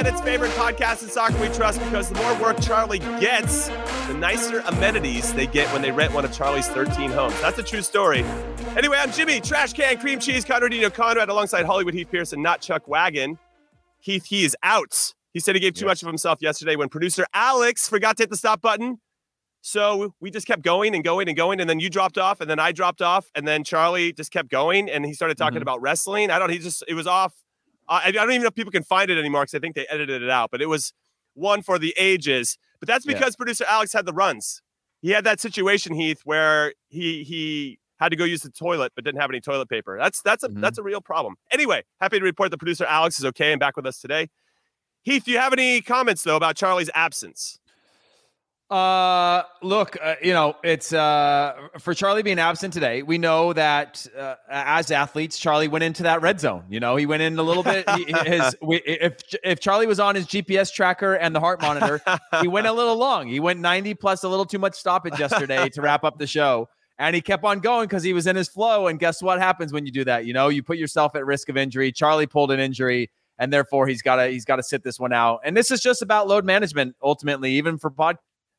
Tenants' favorite podcast in soccer we trust because the more work Charlie gets, the nicer amenities they get when they rent one of Charlie's 13 homes. That's a true story. Anyway, I'm Jimmy, Trash Can, Cream Cheese, Conradino Conrad, alongside Hollywood Heath Pearce, not Chuck Wagon. Heath, he is out. He said he gave too much of himself yesterday when producer Alex forgot to hit the stop button. So we just kept going and going and going, and then you dropped off, and then I dropped off, and then Charlie just kept going, and he started talking Mhm. about wrestling. I don't. He just it was off. I, I don't even know if people can find it anymore because I think they edited it out. But it was one for the ages. But that's Yeah. because producer Alex had the runs. He had that situation, Heath, where he he had to go use the toilet but didn't have any toilet paper. That's that's a Mhm. that's a real problem. Anyway, happy to report the producer Alex is okay and back with us today. Heath, do you have any comments though about Charlie's absence? Uh, look, uh, you know, it's uh for Charlie being absent today. We know that uh, as athletes, Charlie went into that red zone. You know, he went in a little bit. He, his we, if if Charlie was on his GPS tracker and the heart monitor, he went a little long. He went 90 plus a little too much stoppage yesterday to wrap up the show. And he kept on going because he was in his flow. And guess what happens when you do that? You know, you put yourself at risk of injury. Charlie pulled an injury, and therefore he's got to he's got to sit this one out. And this is just about load management ultimately, even for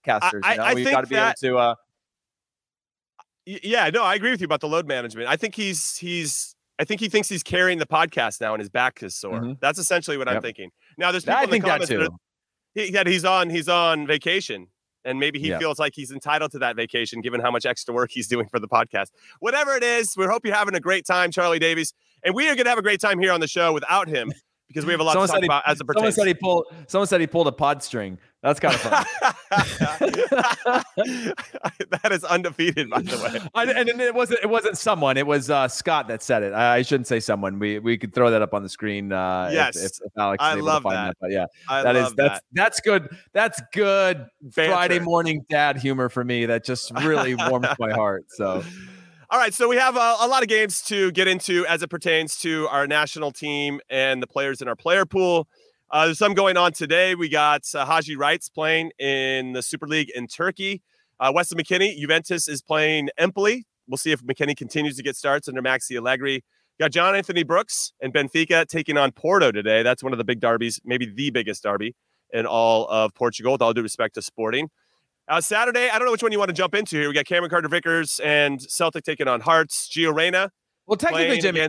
podcasters. I- you know, I we've think got to be that- able to. Uh, Yeah, no, I agree with you about the load management. I think he's he's I think he thinks he's carrying the podcast now and his back is sore. Mhm. That's essentially what I'm thinking. Now there's people I in the think that comments too. are- he, that he's on he's on vacation and maybe he Yeah. feels like he's entitled to that vacation given how much extra work he's doing for the podcast. Whatever it is, we hope you're having a great time, Charlie Davies, and we are going to have a great time here on the show without him because we have a lot Someone to talk he- about as it someone said he pulled. Someone said he pulled a pod string. That's kind of fun. that is undefeated, by the way. I, and it wasn't. It wasn't someone. It was uh, Scott that said it. I, I shouldn't say someone. We we could throw that up on the screen. Uh, Yes. if, if Alex I love that. that. But yeah, I that is that's that. that's good. That's good Friday morning dad humor for me. That just really warms my heart. So All right, so we have a, a lot of games to get into as it pertains to our national team and the players in our player pool. Uh, there's some going on today. We got uh, Haji Wrights playing in the Super League in Turkey. Uh, Weston McKennie, Juventus is playing Empoli. We'll see if McKennie continues to get starts under Maxi Allegri. Got John Anthony Brooks and Benfica taking on Porto today. That's one of the big derbies, maybe the biggest derby in all of Portugal, with all due respect to Sporting. Uh, Saturday, I don't know which one you want to jump into here. We got Cameron Carter Vickers and Celtic taking on Hearts. Gio Reyna well, technically, Jimmy.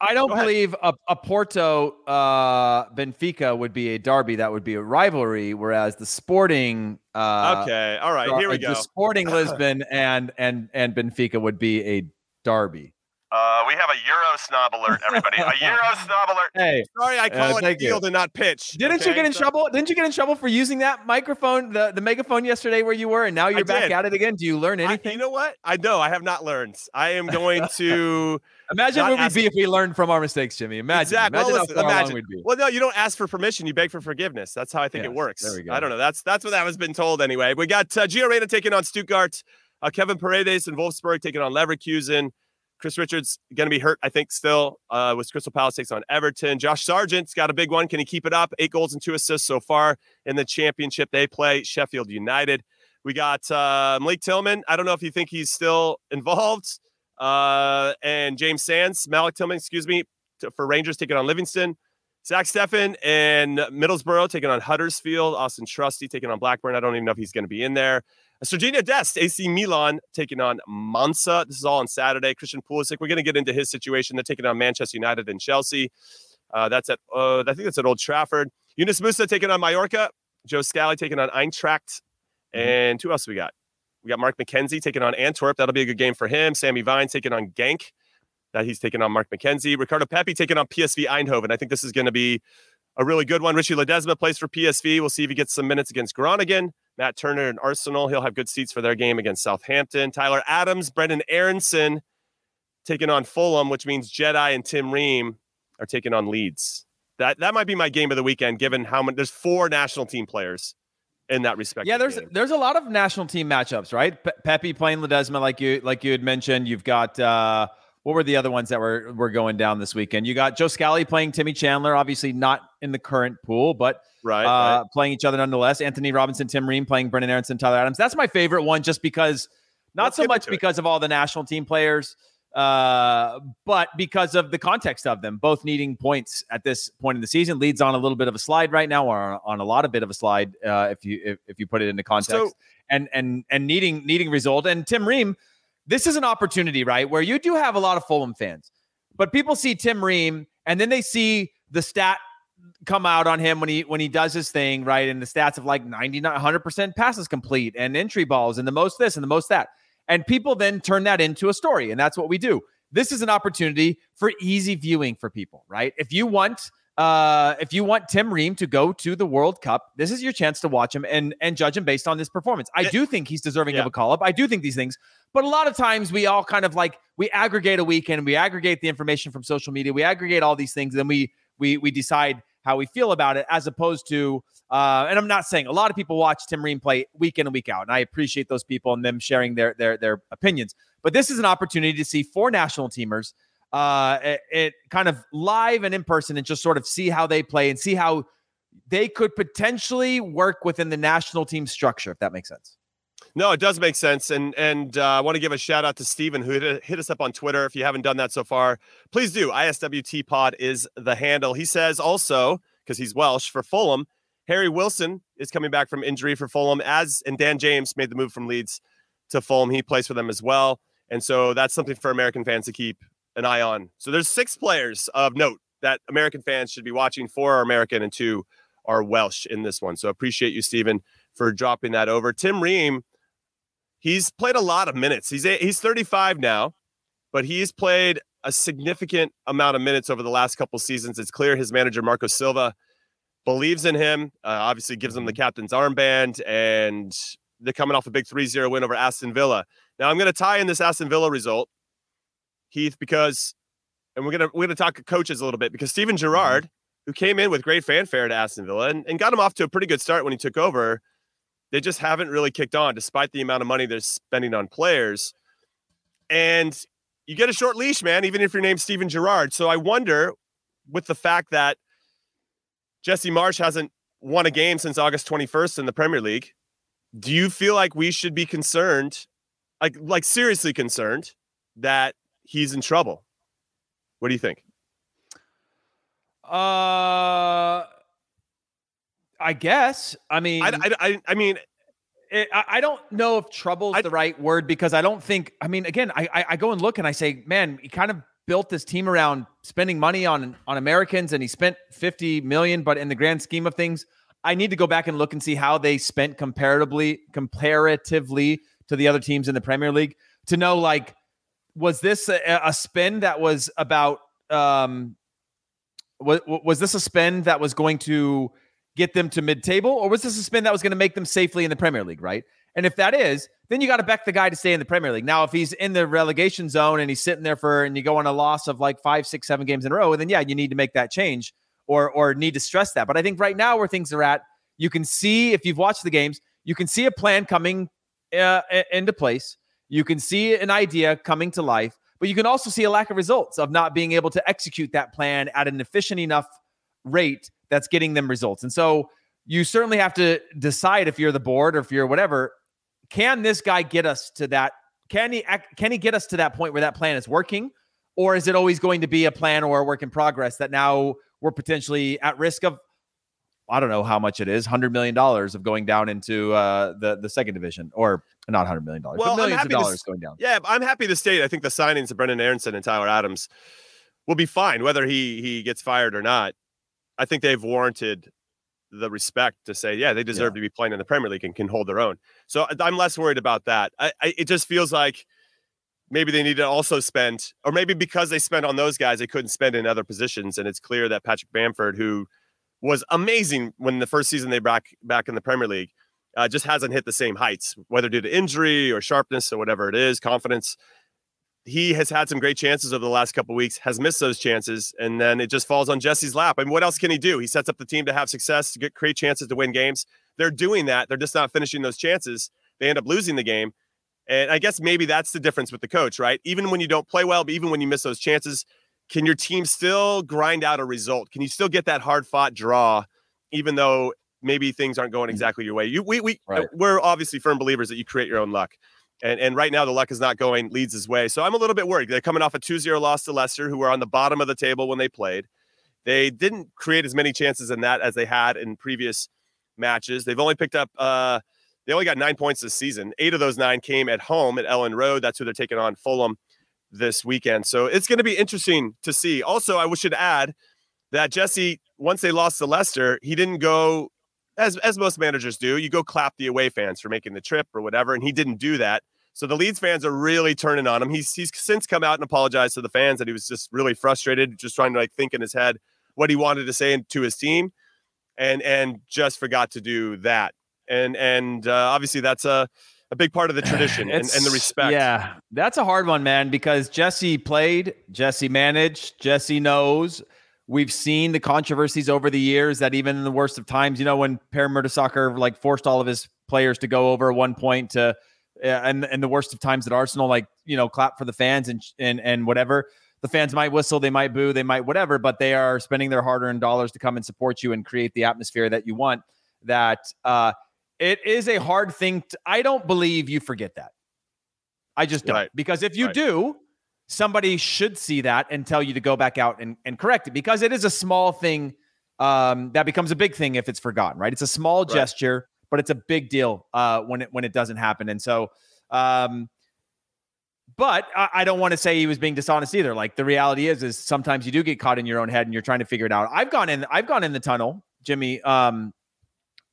I don't believe a, a Porto uh, Benfica would be a derby. That would be a rivalry. Whereas the Sporting, uh, okay, all right, here we go. the. Sporting Lisbon and and and Benfica would be a derby. Uh, we have a Euro snob alert, everybody. a Euro snob alert. Hey, sorry, I call uh, it field you. and not pitch. Didn't okay? you get in so, trouble? Didn't you get in trouble for using that microphone, the, the megaphone yesterday where you were, and now you're I back did. at it again? Do you learn anything? I, you know what? I know I have not learned. I am going to imagine where we'd be if we learned from our mistakes, Jimmy. Imagine. Exactly. Imagine, well, listen, imagine. we'd be. Well, no, you don't ask for permission. You beg for forgiveness. That's how I think yes, it works. There we go. I don't know. That's that's what that has been told anyway. We got uh, Gio Reyna taking on Stuttgart. Uh, Kevin Paredes and Wolfsburg taking on Leverkusen. Chris Richards going to be hurt, I think, still uh, with Crystal Palace takes on Everton. Josh Sargent's got a big one. Can he keep it up? Eight goals and two assists so far in the championship. They play Sheffield United. We got uh, Malik Tillman. I don't know if you think he's still involved. Uh, and James Sands, Malik Tillman, excuse me, to, for Rangers taking on Livingston. Zach Steffen and Middlesbrough taking on Huddersfield. Austin Trusty taking on Blackburn. I don't even know if he's going to be in there. Sergiño Dest, AC Milan taking on Monza. This is all on Saturday. Christian Pulisic, we're going to get into his situation. They're taking on Manchester United and Chelsea. Uh, that's at, uh, I think that's at Old Trafford. Yunus Musah taking on Mallorca. Joe Scally taking on Eintracht. Mm-hmm. And who else we got? We got Mark McKenzie taking on Antwerp. That'll be a good game for him. Sammy Vine taking on Genk. That he's taking on Mark McKenzie. Ricardo Pepi taking on PSV Eindhoven. I think this is going to be a really good one. Richie Ledesma plays for PSV. We'll see if he gets some minutes against Groningen. Matt Turner and Arsenal. He'll have good seats for their game against Southampton. Tyler Adams, Brenden Aaronson taking on Fulham, which means Jedi and Tim Ream are taking on Leeds. That that might be my game of the weekend, given how many there's four national team players in that respect. Yeah, there's game. there's a lot of national team matchups, right? Pe- Pepi playing Ledesma, like you like you had mentioned. You've got uh, what were the other ones that were were going down this weekend? You got Joe Scally playing Timmy Chandler, obviously not in the current pool, but right, uh, right. playing each other nonetheless. Antonee Robinson, Tim Ream playing Brenden Aaronson, Tyler Adams. That's my favorite one, just because not Let's so much because it. of all the national team players, uh, but because of the context of them, both needing points at this point in the season. Leeds on a little bit of a slide right now, or on a lot of bit of a slide, uh, if you if, if you put it into context, so, and and and needing needing result. And Tim Ream this is an opportunity, right? Where you do have a lot of Fulham fans, but people see Tim Ream and then they see the stat come out on him when he when he does his thing, right? And the stats of like 99 100% passes complete and entry balls and the most this and the most that. And people then turn that into a story, and that's what we do. This is an opportunity for easy viewing for people, right? If you want uh, if you want Tim Ream to go to the World Cup, this is your chance to watch him and and judge him based on this performance. I do think he's deserving yeah. of a call up. I do think these things, but a lot of times we all kind of like we aggregate a weekend, we aggregate the information from social media, we aggregate all these things, and then we we we decide how we feel about it, as opposed to. Uh, and I'm not saying a lot of people watch Tim Ream play week in and week out, and I appreciate those people and them sharing their their their opinions. But this is an opportunity to see four national teamers uh, it, it kind of live and in person and just sort of see how they play and see how they could potentially work within the national team structure, if that makes sense. No, it does make sense, and and uh, I want to give a shout out to Steven who hit, hit us up on Twitter. If you haven't done that so far, please do. ISWT Pod is the handle. He says also because he's Welsh for Fulham. Harry Wilson is coming back from injury for Fulham, as and Dan James made the move from Leeds to Fulham. He plays for them as well, and so that's something for American fans to keep an eye on. So there's six players of note that American fans should be watching. Four are American and two are Welsh in this one. So appreciate you, Stephen, for dropping that over. Tim Ream, he's played a lot of minutes. He's a, he's 35 now, but he's played a significant amount of minutes over the last couple seasons. It's clear his manager Marco Silva believes in him. Uh, obviously, gives him the captain's armband, and they're coming off a big 3-0 win over Aston Villa. Now I'm going to tie in this Aston Villa result Heath, because and we're gonna we're gonna talk coaches a little bit because Steven mm-hmm. Gerrard, who came in with great fanfare to Aston Villa and, and got him off to a pretty good start when he took over, they just haven't really kicked on despite the amount of money they're spending on players. And you get a short leash, man, even if your name's Steven Gerrard. So I wonder, with the fact that Jesse Marsch hasn't won a game since August 21st in the Premier League, do you feel like we should be concerned, like like seriously concerned, that he's in trouble. What do you think? Uh, I guess. I mean, I, I, I mean, it, I, I don't know if trouble is the right word because I don't think. I mean, again, I, I, I go and look and I say, man, he kind of built this team around spending money on on Americans, and he spent fifty million. But in the grand scheme of things, I need to go back and look and see how they spent comparatively comparatively to the other teams in the Premier League to know like was this a, a spin that was about um was, was this a spin that was going to get them to mid-table or was this a spin that was going to make them safely in the Premier League, right? And if that is, then you got to back the guy to stay in the Premier League. Now, if he's in the relegation zone and he's sitting there for and you go on a loss of like five, six, seven games in a row, then yeah, you need to make that change or or need to stress that. But I think right now where things are at, you can see if you've watched the games, you can see a plan coming uh, into place. You can see an idea coming to life, but you can also see a lack of results of not being able to execute that plan at an efficient enough rate that's getting them results. And so you certainly have to decide if you're the board or if you're whatever can this guy get us to that? Can he can he get us to that point where that plan is working, or is it always going to be a plan or a work in progress that now we're potentially at risk of? I don't know how much it is, hundred million dollars of going down into uh, the the second division, or not hundred million dollars, well, but millions of dollars to, going down. Yeah, I'm happy to state. I think the signings of Brenden Aaronson and Tyler Adams will be fine, whether he he gets fired or not. I think they've warranted the respect to say, yeah, they deserve yeah. to be playing in the Premier League and can hold their own. So I'm less worried about that. I, I, it just feels like maybe they need to also spend, or maybe because they spent on those guys, they couldn't spend in other positions. And it's clear that Patrick Bamford, who was amazing when the first season they back back in the Premier League, uh, just hasn't hit the same heights, whether due to injury or sharpness or whatever it is, confidence he has had some great chances over the last couple weeks, has missed those chances, and then it just falls on Jesse's lap. I mean, what else can he do? He sets up the team to have success, to get create chances to win games. They're doing that. They're just not finishing those chances. They end up losing the game. And I guess maybe that's the difference with the coach, right? Even when you don't play well, but even when you miss those chances, can your team still grind out a result? Can you still get that hard fought draw, even though maybe things aren't going mm. exactly your way? You, we, we, right. we're obviously firm believers that you create your own luck. And, and right now, the luck is not going Leeds' way. So I'm a little bit worried. They're coming off a 2 0 loss to Leicester, who were on the bottom of the table when they played. They didn't create as many chances in that as they had in previous matches. They've only picked up, uh, they only got nine points this season. Eight of those nine came at home at Elland Road. That's who they're taking on Fulham this weekend. So it's going to be interesting to see. Also, I should add that Jesse, once they lost to Leicester, he didn't go as as most managers do, you go clap the away fans for making the trip or whatever, and he didn't do that. So the Leeds fans are really turning on him. He's he's since come out and apologized to the fans that he was just really frustrated, just trying to like think in his head what he wanted to say to his team, and and just forgot to do that. And and uh, obviously that's a a big part of the tradition and, and, the respect. Yeah, that's a hard one, man, because Jesse played, Jesse managed, Jesse knows. We've seen the controversies over the years that even in the worst of times, you know, when Per Mertesacker like forced all of his players to go over one point to, uh, and and the worst of times at Arsenal, like you know, clap for the fans and and and whatever. The fans might whistle, they might boo, they might whatever, but they are spending their hard-earned dollars to come and support you and create the atmosphere that you want. That uh, it is a hard thing. To, I don't believe you forget that. I just don't. Right. Because if you right. do, somebody should see that and tell you to go back out and, and correct it because it is a small thing um, that becomes a big thing if it's forgotten, right? It's a small right. gesture, but it's a big deal uh, when it when it doesn't happen. And so, um, but I, I don't want to say he was being dishonest either. Like the reality is, is sometimes you do get caught in your own head and you're trying to figure it out. I've gone in, I've gone in the tunnel, Jimmy, um,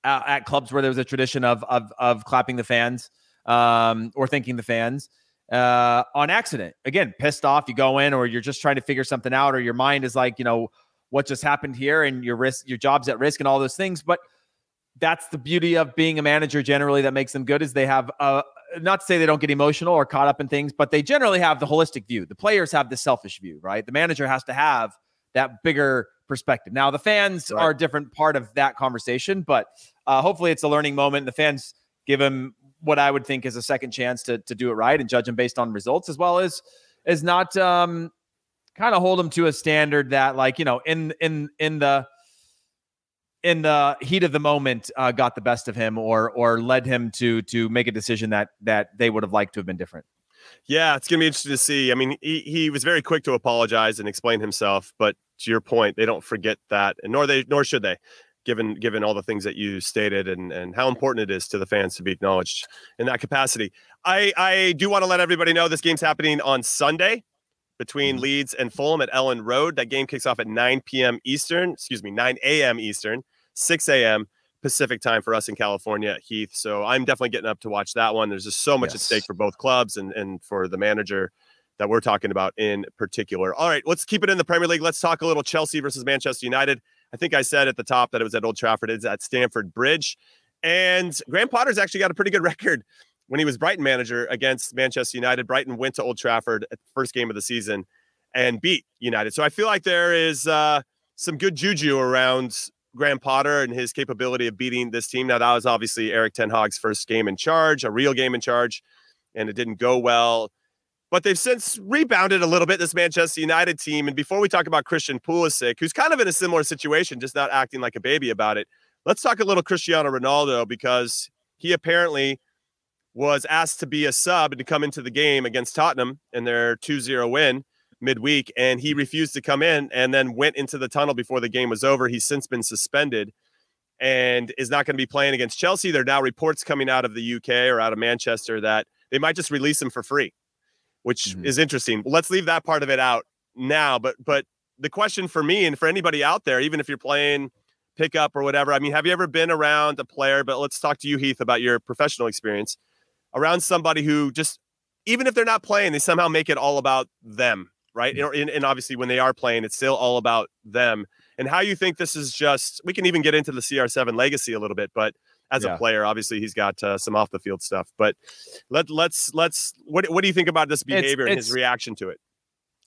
at, at clubs where there was a tradition of of of clapping the fans um, or thanking the fans uh, on accident. Again, pissed off, you go in, or you're just trying to figure something out, or your mind is like, you know, what just happened here, and your risk, your job's at risk, and all those things. But that's the beauty of being a manager. Generally, that makes them good is they have uh, not to say they don't get emotional or caught up in things, but they generally have the holistic view. The players have the selfish view, right? The manager has to have that bigger perspective. Now, the fans right. are a different part of that conversation, but uh, hopefully, it's a learning moment. The fans give him what I would think is a second chance to to do it right and judge him based on results, as well as as not um, kind of hold him to a standard that, like you know, in in in the in the heat of the moment, uh, got the best of him, or or led him to to make a decision that that they would have liked to have been different. Yeah, it's to be interesting to see. I mean, he, he was very quick to apologize and explain himself, but to your point, they don't forget that, and nor they nor should they given given all the things that you stated and and how important it is to the fans to be acknowledged in that capacity. I I do want to let everybody know this game's happening on Sunday between mm-hmm. Leeds and Fulham at Elland Road. That game kicks off at 9 p.m. Eastern, excuse me, 9 a.m. Eastern, 6 a.m. Pacific time for us in California, at Heath. So I'm definitely getting up to watch that one. There's just so much yes. at stake for both clubs and and for the manager that we're talking about in particular. All right, let's keep it in the Premier League. Let's talk a little Chelsea versus Manchester United. I think I said at the top that it was at Old Trafford. It's at Stamford Bridge. And Graham Potter's actually got a pretty good record when he was Brighton manager against Manchester United. Brighton went to Old Trafford at the first game of the season and beat United. So I feel like there is uh, some good juju around Graham Potter and his capability of beating this team. Now, that was obviously Erik Ten Hag's first game in charge, a real game in charge, and it didn't go well. But they've since rebounded a little bit, this Manchester United team. And before we talk about Christian Pulisic, who's kind of in a similar situation, just not acting like a baby about it, let's talk a little Cristiano Ronaldo because he apparently was asked to be a sub and to come into the game against Tottenham in their 2 0 win midweek. And he refused to come in and then went into the tunnel before the game was over. He's since been suspended and is not going to be playing against Chelsea. There are now reports coming out of the UK or out of Manchester that they might just release him for free which mm-hmm. is interesting. Let's leave that part of it out now. But but the question for me and for anybody out there, even if you're playing pickup or whatever, I mean, have you ever been around a player? But let's talk to you, Heath, about your professional experience around somebody who just even if they're not playing, they somehow make it all about them, right? Mm-hmm. And, and obviously, when they are playing, it's still all about them. And how you think this is just, we can even get into the CR7 legacy a little bit, but as yeah. a player. Obviously, he's got uh, some off the field stuff. But let let's let's what what do you think about this behavior it's, and his reaction to it?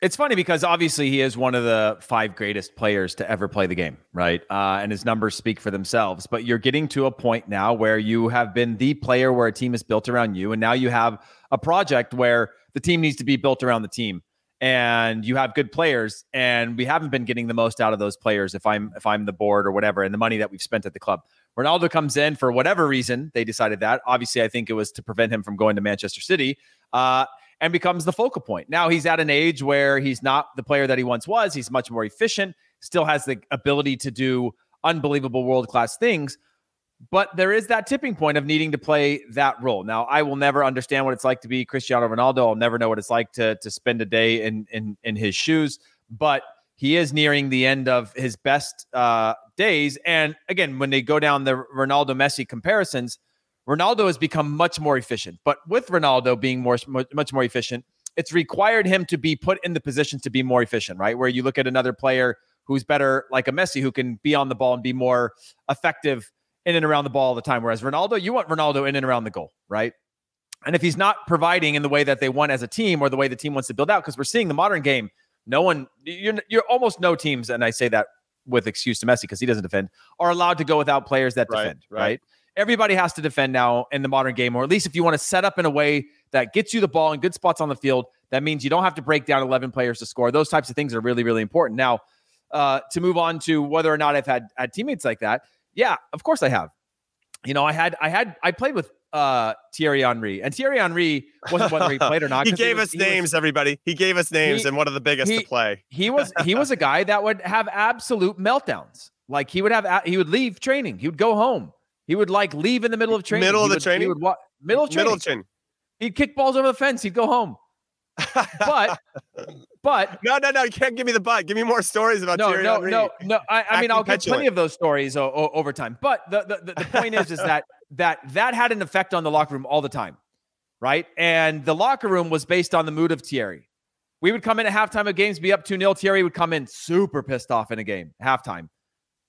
It's funny because obviously he is one of the five greatest players to ever play the game, right? Uh, and his numbers speak for themselves. But you're getting to a point now where you have been the player where a team is built around you, and now you have a project where the team needs to be built around the team and you have good players and we haven't been getting the most out of those players if i'm if i'm the board or whatever and the money that we've spent at the club ronaldo comes in for whatever reason they decided that obviously i think it was to prevent him from going to manchester city uh, and becomes the focal point now he's at an age where he's not the player that he once was he's much more efficient still has the ability to do unbelievable world class things but there is that tipping point of needing to play that role. Now, I will never understand what it's like to be Cristiano Ronaldo. I'll never know what it's like to to spend a day in in in his shoes. But he is nearing the end of his best uh, days. And again, when they go down the Ronaldo Messi comparisons, Ronaldo has become much more efficient. But with Ronaldo being more much more efficient, it's required him to be put in the position to be more efficient, right? Where you look at another player who's better, like a Messi, who can be on the ball and be more effective in and around the ball all the time. Whereas Ronaldo, you want Ronaldo in and around the goal, right? And if he's not providing in the way that they want as a team or the way the team wants to build out, because we're seeing the modern game, no one, you're, you're almost no teams, and I say that with excuse to Messi because he doesn't defend, are allowed to go without players that defend, right. right? Everybody has to defend now in the modern game, or at least if you want to set up in a way that gets you the ball in good spots on the field, that means you don't have to break down 11 players to score. Those types of things are really, really important. Now, uh, to move on to whether or not I've had, had teammates like that, yeah, of course I have you know, I had I had I played with uh Thierry Henry, and Thierry Henry wasn't whether he played or not. he gave was, us he names, was, everybody. He gave us names, he, and one of the biggest he, to play. he was he was a guy that would have absolute meltdowns. Like he would have he would leave training, he would go home, he would like leave in the middle of training, middle of the would, training, he would wa- middle of training, middle training. He'd kick balls over the fence. He'd go home. but but no no no you can't give me the butt give me more stories about no Thierry no Henry. no no I, I mean I'll get plenty of those stories o- o- over time but the, the the point is is that that that had an effect on the locker room all the time, right? And the locker room was based on the mood of Thierry. We would come in at halftime of games, be up 2 0. Thierry would come in super pissed off in a game, halftime,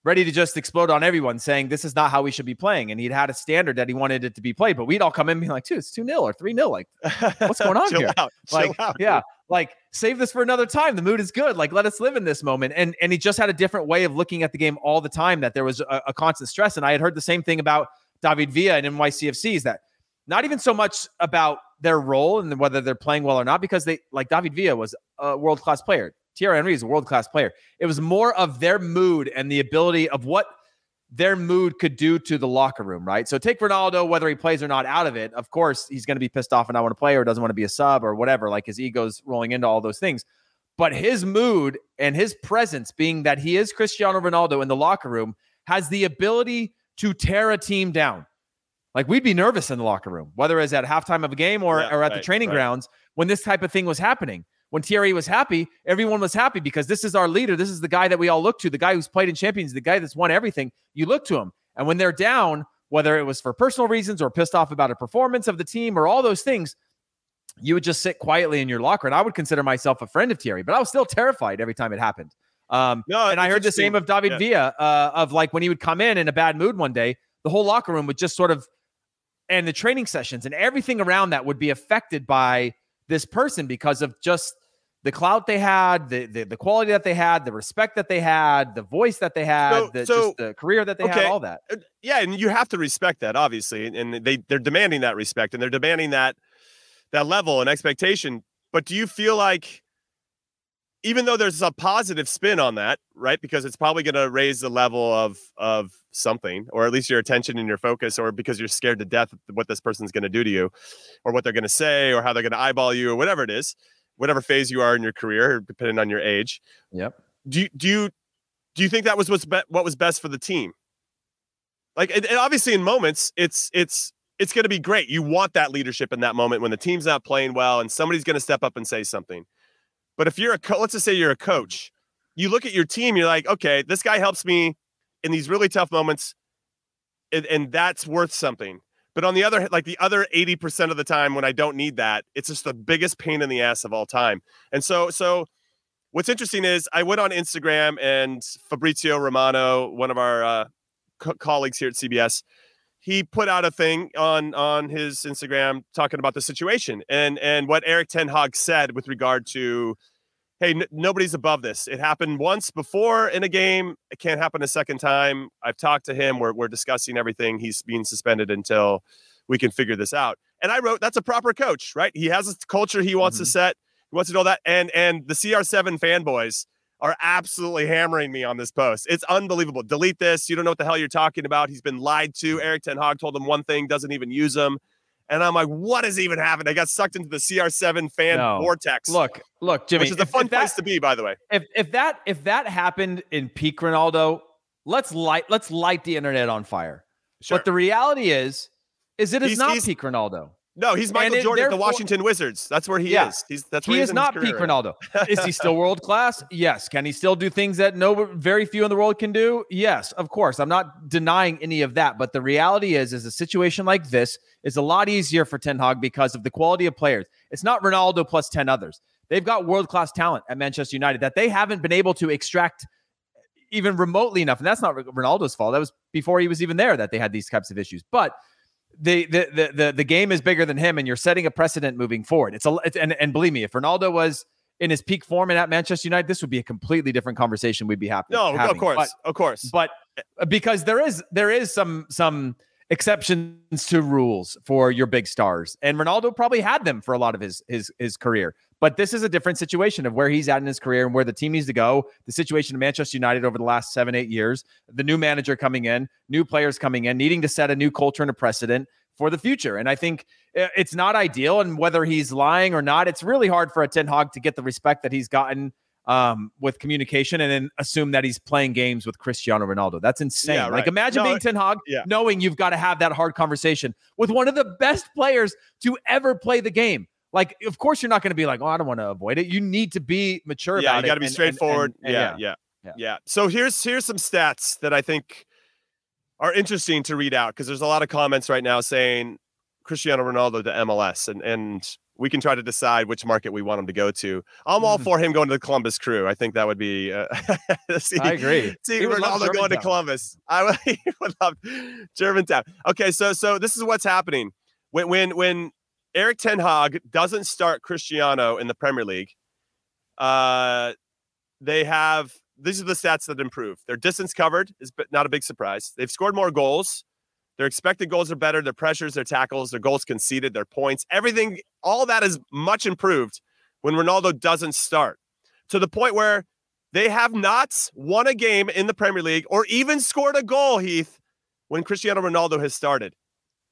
ready to just explode on everyone, saying this is not how we should be playing. And he'd had a standard that he wanted it to be played. But we'd all come in and be like, dude, it's 2 0 or 3 0. Like, what's going on here? Out, like, out, yeah, like save this for another time. The mood is good. Like, let us live in this moment. And and he just had a different way of looking at the game all the time that there was a, a constant stress. And I had heard the same thing about David Villa and NYCFC is that not even so much about their role and whether they're playing well or not, because they like David Villa was a world class player. Thierry Henry is a world class player. It was more of their mood and the ability of what their mood could do to the locker room, right? So take Ronaldo, whether he plays or not, out of it. Of course, he's going to be pissed off and not want to play or doesn't want to be a sub or whatever. Like his ego's rolling into all those things. But his mood and his presence, being that he is Cristiano Ronaldo in the locker room, has the ability to tear a team down. Like we'd be nervous in the locker room, whether it's at halftime of a game or, yeah, or at right, the training right. grounds when this type of thing was happening. When Thierry was happy, everyone was happy because this is our leader. This is the guy that we all look to, the guy who's played in champions, the guy that's won everything. You look to him. And when they're down, whether it was for personal reasons or pissed off about a performance of the team or all those things, you would just sit quietly in your locker. And I would consider myself a friend of Thierry, but I was still terrified every time it happened. Um, No, and I heard the same of David Yeah. Villa, uh, of like when he would come in in a bad mood one day, the whole locker room would just sort of, and the training sessions and everything around that would be affected by this person because of just the clout they had, the the, the quality that they had, the respect that they had, the voice that they had, So- the, so- just the career that they had, all that. Yeah, and you have to respect that, obviously, and- and they they're demanding that respect, and they're demanding that that level and expectation. But do you feel like, even though there's a positive spin on that, right? Because it's probably going to raise the level of of something, or at least your attention and your focus, or because you're scared to death what this person's going to do to you, or what they're going to say, or how they're going to eyeball you, or whatever it is, whatever phase you are in your career, depending on your age Yep. do you do you do you think that was what's be- what was best for the team? Like, and, and obviously, in moments, it's it's it's going to be great. You want that leadership in that moment when the team's not playing well, and somebody's going to step up and say something. But if you're a co- let's just say you're a coach, you look at your team, you're like, okay, this guy helps me in these really tough moments, and, and that's worth something. But on the other, like the other 80% of the time when I don't need that, it's just the biggest pain in the ass of all time. And so, so what's interesting is I went on Instagram and Fabrizio Romano, one of our uh, co- colleagues here at CBS, he put out a thing on on his Instagram talking about the situation and and what Erik Ten Hag said with regard to, hey, n- nobody's above this. It happened once before in a game. It can't happen a second time. I've talked to him. We're we're discussing everything. He's being suspended until we can figure this out. And I wrote, that's a proper coach, right? He has a culture he wants to mm-hmm. set. He wants to know that. And and the CR7 fanboys are absolutely hammering me on this post. It's unbelievable. Delete this. You don't know what the hell you're talking about. He's been lied to. Mm. Erik Ten Hag told him one thing, doesn't even use him. And I'm like, what is even happening? I got sucked into the CR7 fan No. vortex. Look, look, Jimmy. which is a fun that- place to be, by the way. if if that if that happened in peak Ronaldo, let's light let's light the internet on fire. Sure. But the reality is, is it is He's- not he's- peak Ronaldo. No, he's Michael Jordan at the Washington Wizards. That's where he Yeah. is. He's that's where He is not peak. Ronaldo. is he still world class? Yes. Can he still do things that no very few in the world can do? Yes, of course. I'm not denying any of that. But the reality is, is a situation like this is a lot easier for Ten Hag because of the quality of players. It's not Ronaldo plus 10 others. They've got world class talent at Manchester United that they haven't been able to extract even remotely enough. And that's not Ronaldo's fault. That was before he was even there that they had these types of issues. But the the the the, the game is bigger than him, and you're setting a precedent moving forward. It's a it's, and and believe me, if Ronaldo was in his peak form and at Manchester United, this would be a completely different conversation. We'd be happy. No, having. of course. But- of course. but uh, because there is there is some some exceptions to rules for your big stars and Ronaldo probably had them for a lot of his his his career but this is a different situation of where he's at in his career and where the team needs to go the situation of Manchester United over the last 7 8 years the new manager coming in new players coming in needing to set a new culture and a precedent for the future and I think uh, it's not ideal and whether he's lying or not it's really hard for a Ten Hag to get the respect that he's gotten um, with communication and then assume that he's playing games with Cristiano Ronaldo. That's insane. Yeah, Like imagine No, being Ten Hag, yeah. knowing you've got to have that hard conversation with one of the best players to ever play the game. Like, of course, you're not going to be like, "Oh, I don't want to avoid it." You need to be mature yeah, about you got to be and- straightforward. and- and yeah, yeah, Yeah. yeah, So here's here's some stats that I think are interesting to read out because there's a lot of comments right now saying Cristiano Ronaldo to MLS, and and we can try to decide which market we want him to go to. I'm all Mhm. for him going to the Columbus Crew. I think that would be. Uh, see, I agree. See He Ronaldo going to Columbus. I would love Germantown. Okay, so so this is what's happening when when when Erik Ten Hag doesn't start Cristiano in the Premier League. Uh, they have these are the stats that improve. Their distance covered is not a big surprise. They've scored more goals. Their expected goals are better. Their pressures, their tackles, their goals conceded, their points, everything, all that is much improved when Ronaldo doesn't start to the point where they have not won a game in the Premier League or even scored a goal, Heath, when Cristiano Ronaldo has started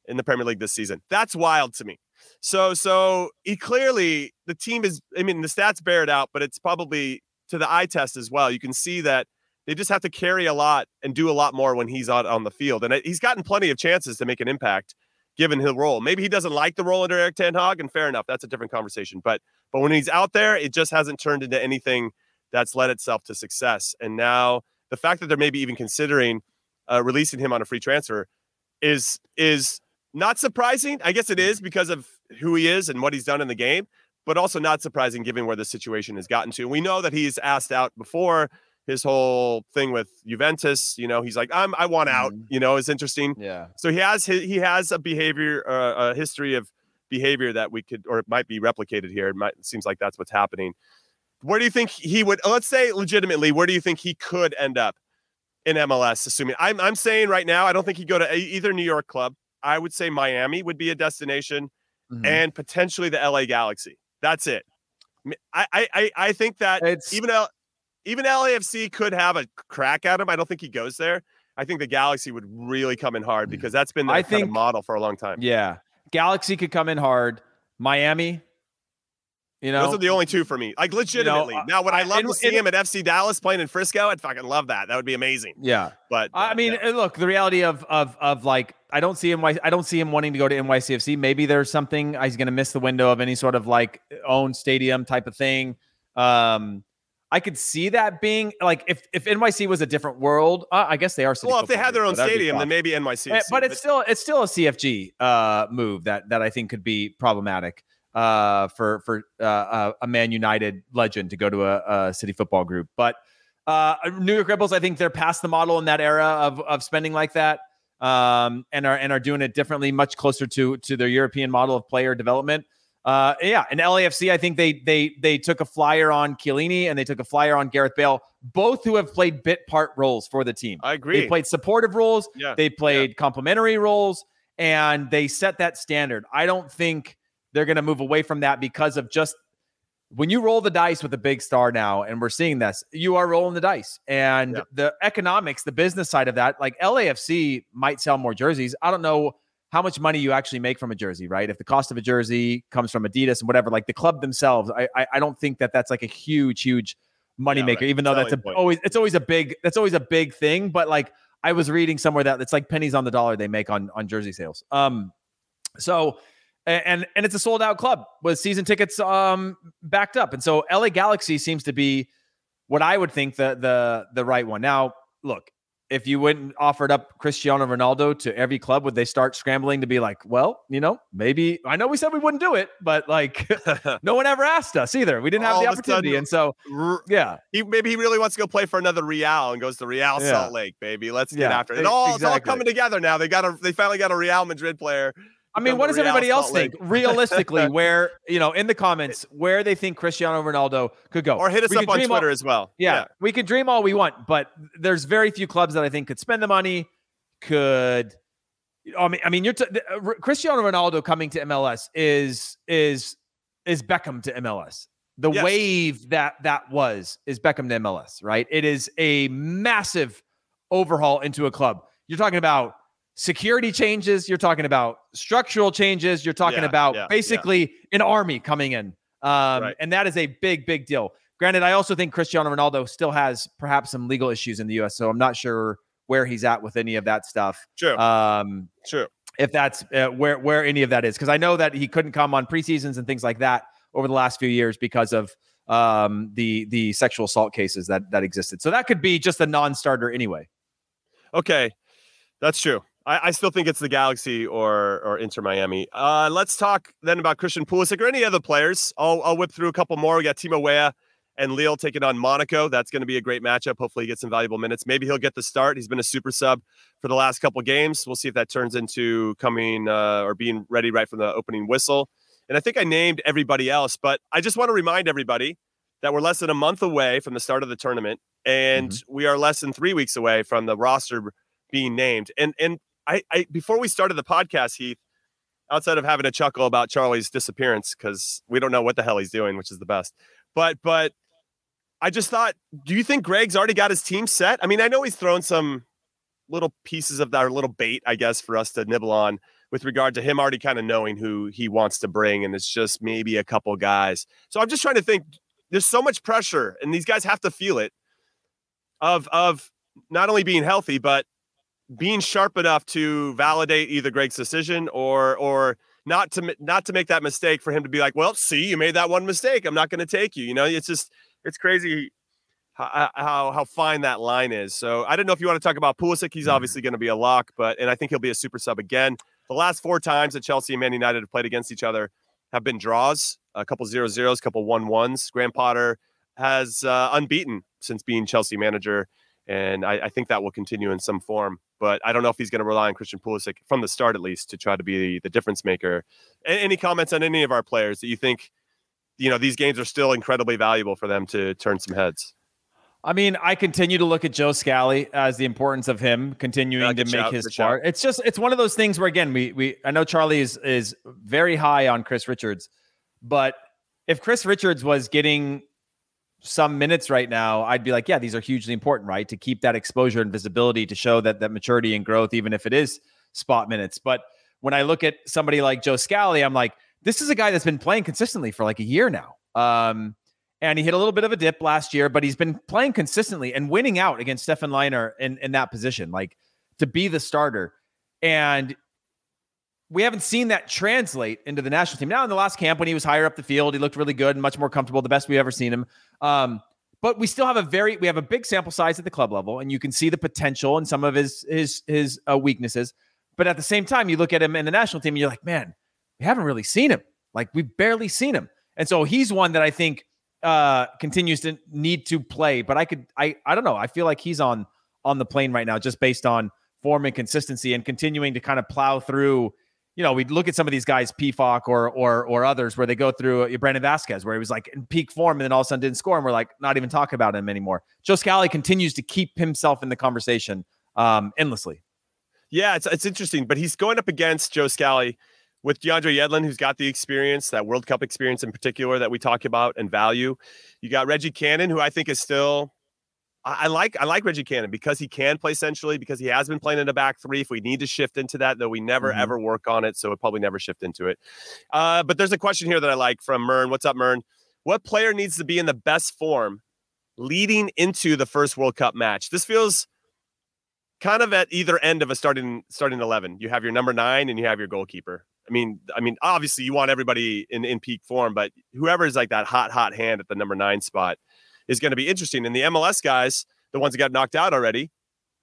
in the Premier League this season. That's wild to me. So, so he clearly the team is. I mean, the stats bear it out, but it's probably to the eye test as well. You can see that they just have to carry a lot and do a lot more when he's out on the field, and he's gotten plenty of chances to make an impact given his role. Maybe he doesn't like the role under Erik Ten Hag, and fair enough, that's a different conversation. But but when he's out there, it just hasn't turned into anything that's led itself to success. And now the fact that they're maybe even considering uh, releasing him on a free transfer is is not surprising. I guess it is because of who he is and what he's done in the game, but also not surprising given where the situation has gotten to. We know that he's asked out before his whole thing with Juventus. You know, he's like, I'm I want out. Mhm. You know, it's interesting. Yeah. So he has he, he has a behavior, uh, a history of behavior that we could or it might be replicated here. It might it seems like that's what's happening. Where do you think he would? Let's say legitimately, where do you think he could end up in MLS? Assuming I'm I'm saying right now, I don't think he'd go to e- either New York club. I would say Miami would be a destination, Mhm. and potentially the LA Galaxy. That's it. I I I, think that It's even L, even LAFC could have a crack at him. I don't think he goes there. I think the Galaxy would really come in hard because that's been the I kind of think- model for a long time. yeah. Galaxy could come in hard. Miami, you know, Those are the only two for me. Like legitimately. uh, now, would I I- love and- to see and- him at FC Dallas playing in Frisco? I'd fucking love that. That would be amazing. yeah. But I uh, mean, yeah. uh, look, the reality of of of like I don't see him. I don't see him wanting to go to NYCFC. Maybe there's something he's going to miss the window of any sort of like own stadium type of thing. Um, I could see that being like if if NYC was a different world. Uh, I guess they are. Well, if they had their own so that'd be stadium, then maybe NYC. Eh, but it's still it's still a CFG uh, move that that I think could be problematic uh, for for uh, uh, a Man United legend to go to a, a city football group. But uh, New York Red Bulls, I think they're past the model in that era of of spending like that, um, and are and are doing it differently, much closer to to their European model of player development. Uh, yeah, and LAFC, I think they they they took a flyer on Chiellini and they took a flyer on Gareth Bale, both who have played bit part roles for the team. I agree. They played supportive roles. Yeah. They played complementary roles and they set that standard. I don't think they're going to move away from that because of just when you roll the dice with a big star now, and we're seeing this, you are rolling the dice. And Yeah. the economics, the business side of that, like LAFC might sell more jerseys. I don't know how much money you actually make from a jersey, right? If the cost of a jersey comes from Adidas and whatever, like the club themselves, I I, I don't think that that's like a huge, huge money Yeah, maker. right. Even though that's a, Selling point. always it's always a big that's always a big thing. But like I was reading somewhere that it's like pennies on the dollar they make on on jersey sales. Um, so and and it's a sold out club with season tickets um backed up, and so LA Galaxy seems to be what I would think the the the right one. Now, look, if you wouldn't offered up Cristiano Ronaldo to every club, would they start scrambling to be like, well, you know, maybe I know we said we wouldn't do it, but like no one ever asked us either. We didn't have All the of a sudden- opportunity, and so yeah, he maybe he really wants to go play for another Real and goes to Real Yeah. Salt Lake, baby. Let's get Yeah, after it. It all it's all coming together now. They got a they finally got a Real Madrid player. I mean, what does everybody else think? Realistically, where you know, in the comments, where they think Cristiano Ronaldo could go, Or hit us We up on dream all- Twitter as well. yeah, we could dream all we want, but there's very few clubs that I think could spend the money. Could I mean? I mean, you're t- the- uh, Cristiano Ronaldo coming to MLS is is is Beckham to MLS. The Yes. wave that that was is Beckham to MLS, right? It is a massive overhaul into a club. You're talking about security changes. You're talking about structural changes. You're talking Yeah, about yeah, yeah. basically an army coming in, um, Right. and that is a big, big deal. Granted, I also think Cristiano Ronaldo still has perhaps some legal issues in the U.S., so I'm not sure where he's at with any of that stuff. True. Um, True. if that's uh, where where any of that is, because I know that he couldn't come on preseasons and things like that over the last few years because of um, the the sexual assault cases that that existed. So that could be just a non-starter anyway. Okay, that's true. I, I still think it's the Galaxy or or Inter Miami. Uh, let's talk then about Christian Pulisic or any other players. I'll I'll whip through a couple more. We got Timo Weah and Lille taking on Monaco. That's going to be a great matchup. Hopefully, he gets some valuable minutes. Maybe he'll get the start. He's been a super sub for the last couple games. We'll see if that turns into coming uh, or being ready right from the opening whistle. And I think I named everybody else, but I just want to remind everybody that we're less than a month away from the start of the tournament, and we are less than three weeks away from the roster being named. And and I, I before we started the podcast, Heath, outside of having a chuckle about Charlie's disappearance because we don't know what the hell he's doing, which is the best. But but I just thought, do you think Greg's already got his team set? I mean, I know he's thrown some little pieces of that or little bait, I guess, for us to nibble on with regard to him already kind of knowing who he wants to bring, and it's just maybe a couple guys. So I'm just trying to think. There's so much pressure, and these guys have to feel it of of not only being healthy, but being sharp enough to validate either Greg's decision or or not to not to make that mistake for him to be like, well, see, you made that one mistake. I'm not going to take you. You know, it's just it's crazy how how how fine that line is. So I don't know if you want to talk about Pulisic. He's obviously going to be a lock, but and I think he'll be a super sub again. The last four times that Chelsea and Man United have played against each other, have been draws, a couple zero zeros, a couple one ones. Graham Potter has uh, unbeaten since being Chelsea manager, and I, I, think that will continue in some form. But I don't know if he's going to rely on Christian Pulisic from the start, at least, to try to be the, the difference maker. any comments on any of our players that you think, you know, these games are still incredibly valuable for them to turn some heads? I mean, I continue to look at Joe Scally as the importance of him continuing yeah, to make his part. It's just it's one of those things where again, we we I know Charlie is is very high on Chris Richards, but if Chris Richards was getting some minutes right now, I'd be like, yeah, these are hugely important, right? To keep that exposure and visibility to show that that maturity and growth, even if it is spot minutes. But when I look at somebody like Joe Scally, I'm like, this is a guy that's been playing consistently for like a year now. Um, and he hit a little bit of a dip last year, but he's been playing consistently and winning out against Stefan Lainer in, in that position, like to be the starter. And we haven't seen that translate into the national team. Now, in the last camp, when he was higher up the field, he looked really good and much more comfortable, the best we've ever seen him. Um, but we still have a very we have a big sample size at the club level, and you can see the potential and some of his his his uh, weaknesses. But at the same time, you look at him in the national team, and you're like, man, we haven't really seen him. Like we've barely seen him, and so he's one that I think uh, continues to need to play. But I could, I, I don't know. I feel like he's on on the plane right now, just based on form and consistency, and continuing to kind of plow through. You know, we look at some of these guys, Pefok or or or others, where they go through uh, Brandon Vazquez, where he was like in peak form, and then all of a sudden didn't score, and we're like not even talking about him anymore. Joe Scally continues to keep himself in the conversation um, endlessly. Yeah, it's it's interesting, but he's going up against Joe Scally with DeAndre Yedlin, who's got the experience, that World Cup experience in particular that we talk about and value. You got Reggie Cannon, who I think is still I, like I like Reggie Cannon because he can play centrally, because he has been playing in the back three. If we need to shift into that, though we never mm-hmm. ever work on it, so it probably never shift into it. Uh, but there's a question here that I like from Mern. What's up, Mern? What player needs to be in the best form leading into the first World Cup match? This feels kind of at either end of a starting starting eleven. You have your number nine and you have your goalkeeper. I mean, I mean, obviously you want everybody in, in peak form, but whoever is like that hot, hot hand at the number nine spot is going to be interesting. And the MLS guys, the ones that got knocked out already,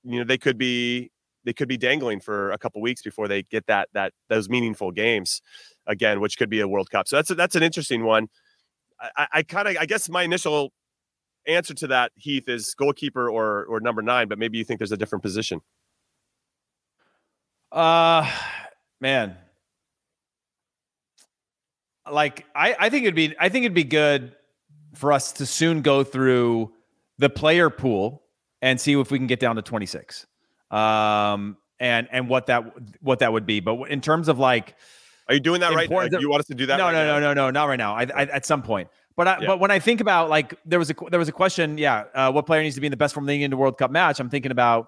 you know, they could be they could be dangling for a couple weeks before they get that that those meaningful games again, which could be a World Cup. So that's a, that's an interesting one. I, I kind of I guess my initial answer to that Heath is goalkeeper or or number nine, but maybe you think there's a different position. Uh man, like I, I think it'd be I think it'd be good for us to soon go through the player pool and see if we can get down to 26. Um and and what that what that would be. But in terms of like Are you doing that right now? you want us to do that No, right no, no, no, no, not right now. I, I, at some point. But I, yeah. but when I think about like there was a there was a question, yeah, uh, what player needs to be in the best form leading into World Cup match? I'm thinking about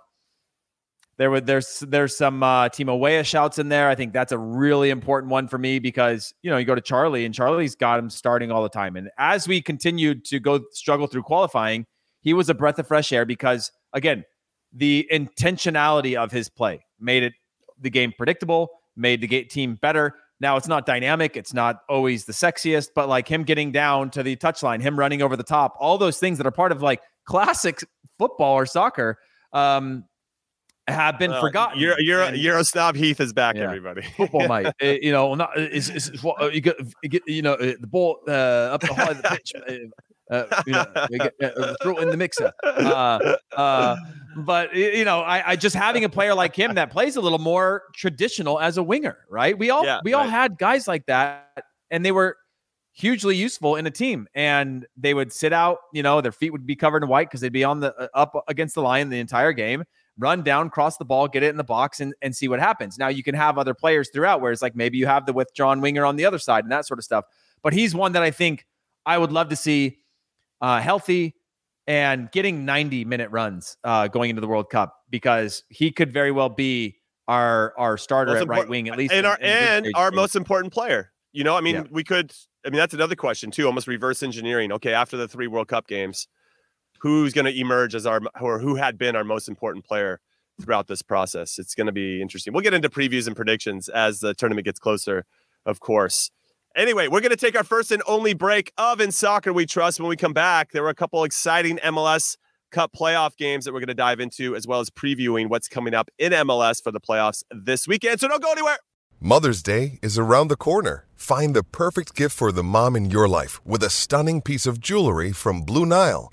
there were there's there's some uh, Timo Weah shouts in there. I think that's a really important one for me because you know you go to Charlie and Charlie's got him starting all the time. And as we continued to go struggle through qualifying, he was a breath of fresh air because again, the intentionality of his play made it the game predictable, made the team better. Now it's not dynamic, it's not always the sexiest, but like him getting down to the touchline, him running over the top, all those things that are part of like classic football or soccer. Um, have been forgotten. You're you're and, snob Heath is back, yeah. everybody. Football, mate. Uh, you know, not is is what uh, you get, you get. You know, uh, the ball uh, up the high the pitch. Uh, you know, get, throw it in the mixer. but you know, I, I, just having a player like him that plays a little more traditional as a winger, right? We all yeah, we right. all had guys like that, and they were hugely useful in a team. And they would sit out. You know, their feet would be covered in white because they'd be on the up against the line the entire game run down, cross the ball, get it in the box, and, and see what happens. Now you can have other players throughout where it's like maybe you have the withdrawn winger on the other side and that sort of stuff. But he's one that I think I would love to see uh, healthy and getting 90 minute runs uh, going into the World Cup because he could very well be our our starter most at right wing at least and in, our in and our game. most important player. You know, I mean, yeah. we could. I mean, that's another question too. Almost reverse engineering. Okay, after the three World Cup games, who's going to emerge as our or who had been our most important player throughout this process. It's going to be interesting. We'll get into previews and predictions as the tournament gets closer, of course. Anyway, we're going to take our first and only break of In Soccer We Trust. When we come back, there were a couple exciting MLS Cup playoff games that we're going to dive into, as well as previewing what's coming up in MLS for the playoffs this weekend. So don't go anywhere. Mother's Day is around the corner. Find the perfect gift for the mom in your life with a stunning piece of jewelry from Blue Nile.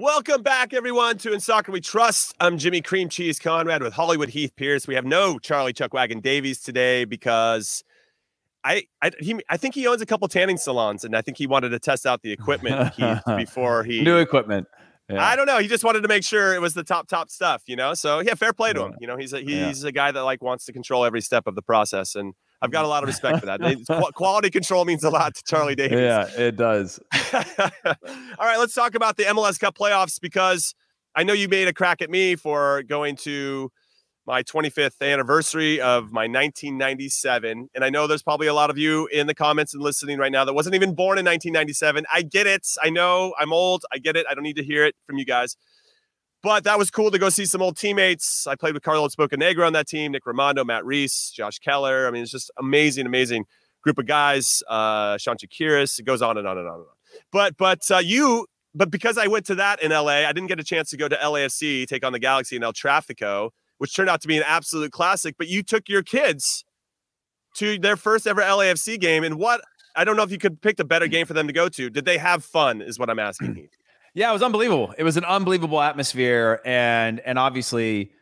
Welcome back, everyone, to In Soccer We Trust. I'm Jimmy Cream Cheese Conrad with Hollywood Heath Pearce. We have no Charlie Chuckwagon Davies today because I I, he, I think he owns a couple tanning salons, and I think he wanted to test out the equipment Heath, before he new equipment. Yeah. I don't know. He just wanted to make sure it was the top top stuff, you know. So yeah, fair play to him. You know, he's a, he's yeah. a guy that like wants to control every step of the process, and I've got a lot of respect for that. Quality control means a lot to Charlie Davies. Yeah, it does. All right, let's talk about the MLS Cup playoffs because I know you made a crack at me for going to my 25th anniversary of my 1997. And I know there's probably a lot of you in the comments and listening right now that wasn't even born in 1997. I get it. I know I'm old. I get it. I don't need to hear it from you guys. But that was cool to go see some old teammates. I played with Carlos Bocanegra on that team, Nick Rimando, Matt Reis, Josh Keller. I mean, it's just amazing, amazing group of guys. Uh, Sean Chakiris. It goes on and on and on and on. But but uh, you but because I went to that in LA, I didn't get a chance to go to LAFC, take on the Galaxy in El Trafico, which turned out to be an absolute classic. But you took your kids to their first ever LAFC game, and what I don't know if you could pick a better game for them to go to. Did they have fun? Is what I'm asking. Yeah, it was unbelievable. It was an unbelievable atmosphere, and and obviously,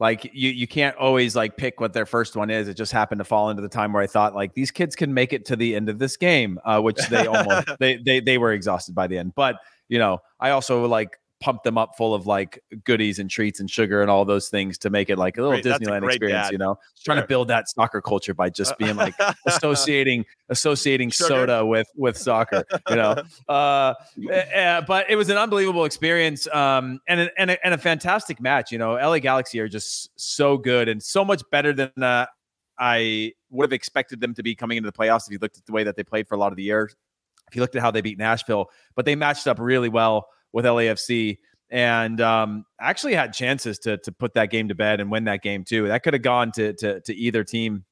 like you you can't always like pick what their first one is. It just happened to fall into the time where I thought like these kids can make it to the end of this game, uh, which they almost they they they were exhausted by the end. But you know, I also like pump them up full of like goodies and treats and sugar and all those things to make it like a little great, Disneyland a experience, dad. you know. Sure. Trying to build that soccer culture by just being like associating associating sugar. soda with with soccer, you know. Uh, uh, but it was an unbelievable experience um, and a, and a, and a fantastic match, you know. LA Galaxy are just so good and so much better than uh, I would have expected them to be coming into the playoffs if you looked at the way that they played for a lot of the year. If you looked at how they beat Nashville, but they matched up really well with LAFC and um, actually had chances to to put that game to bed and win that game too. That could have gone to, to to either team.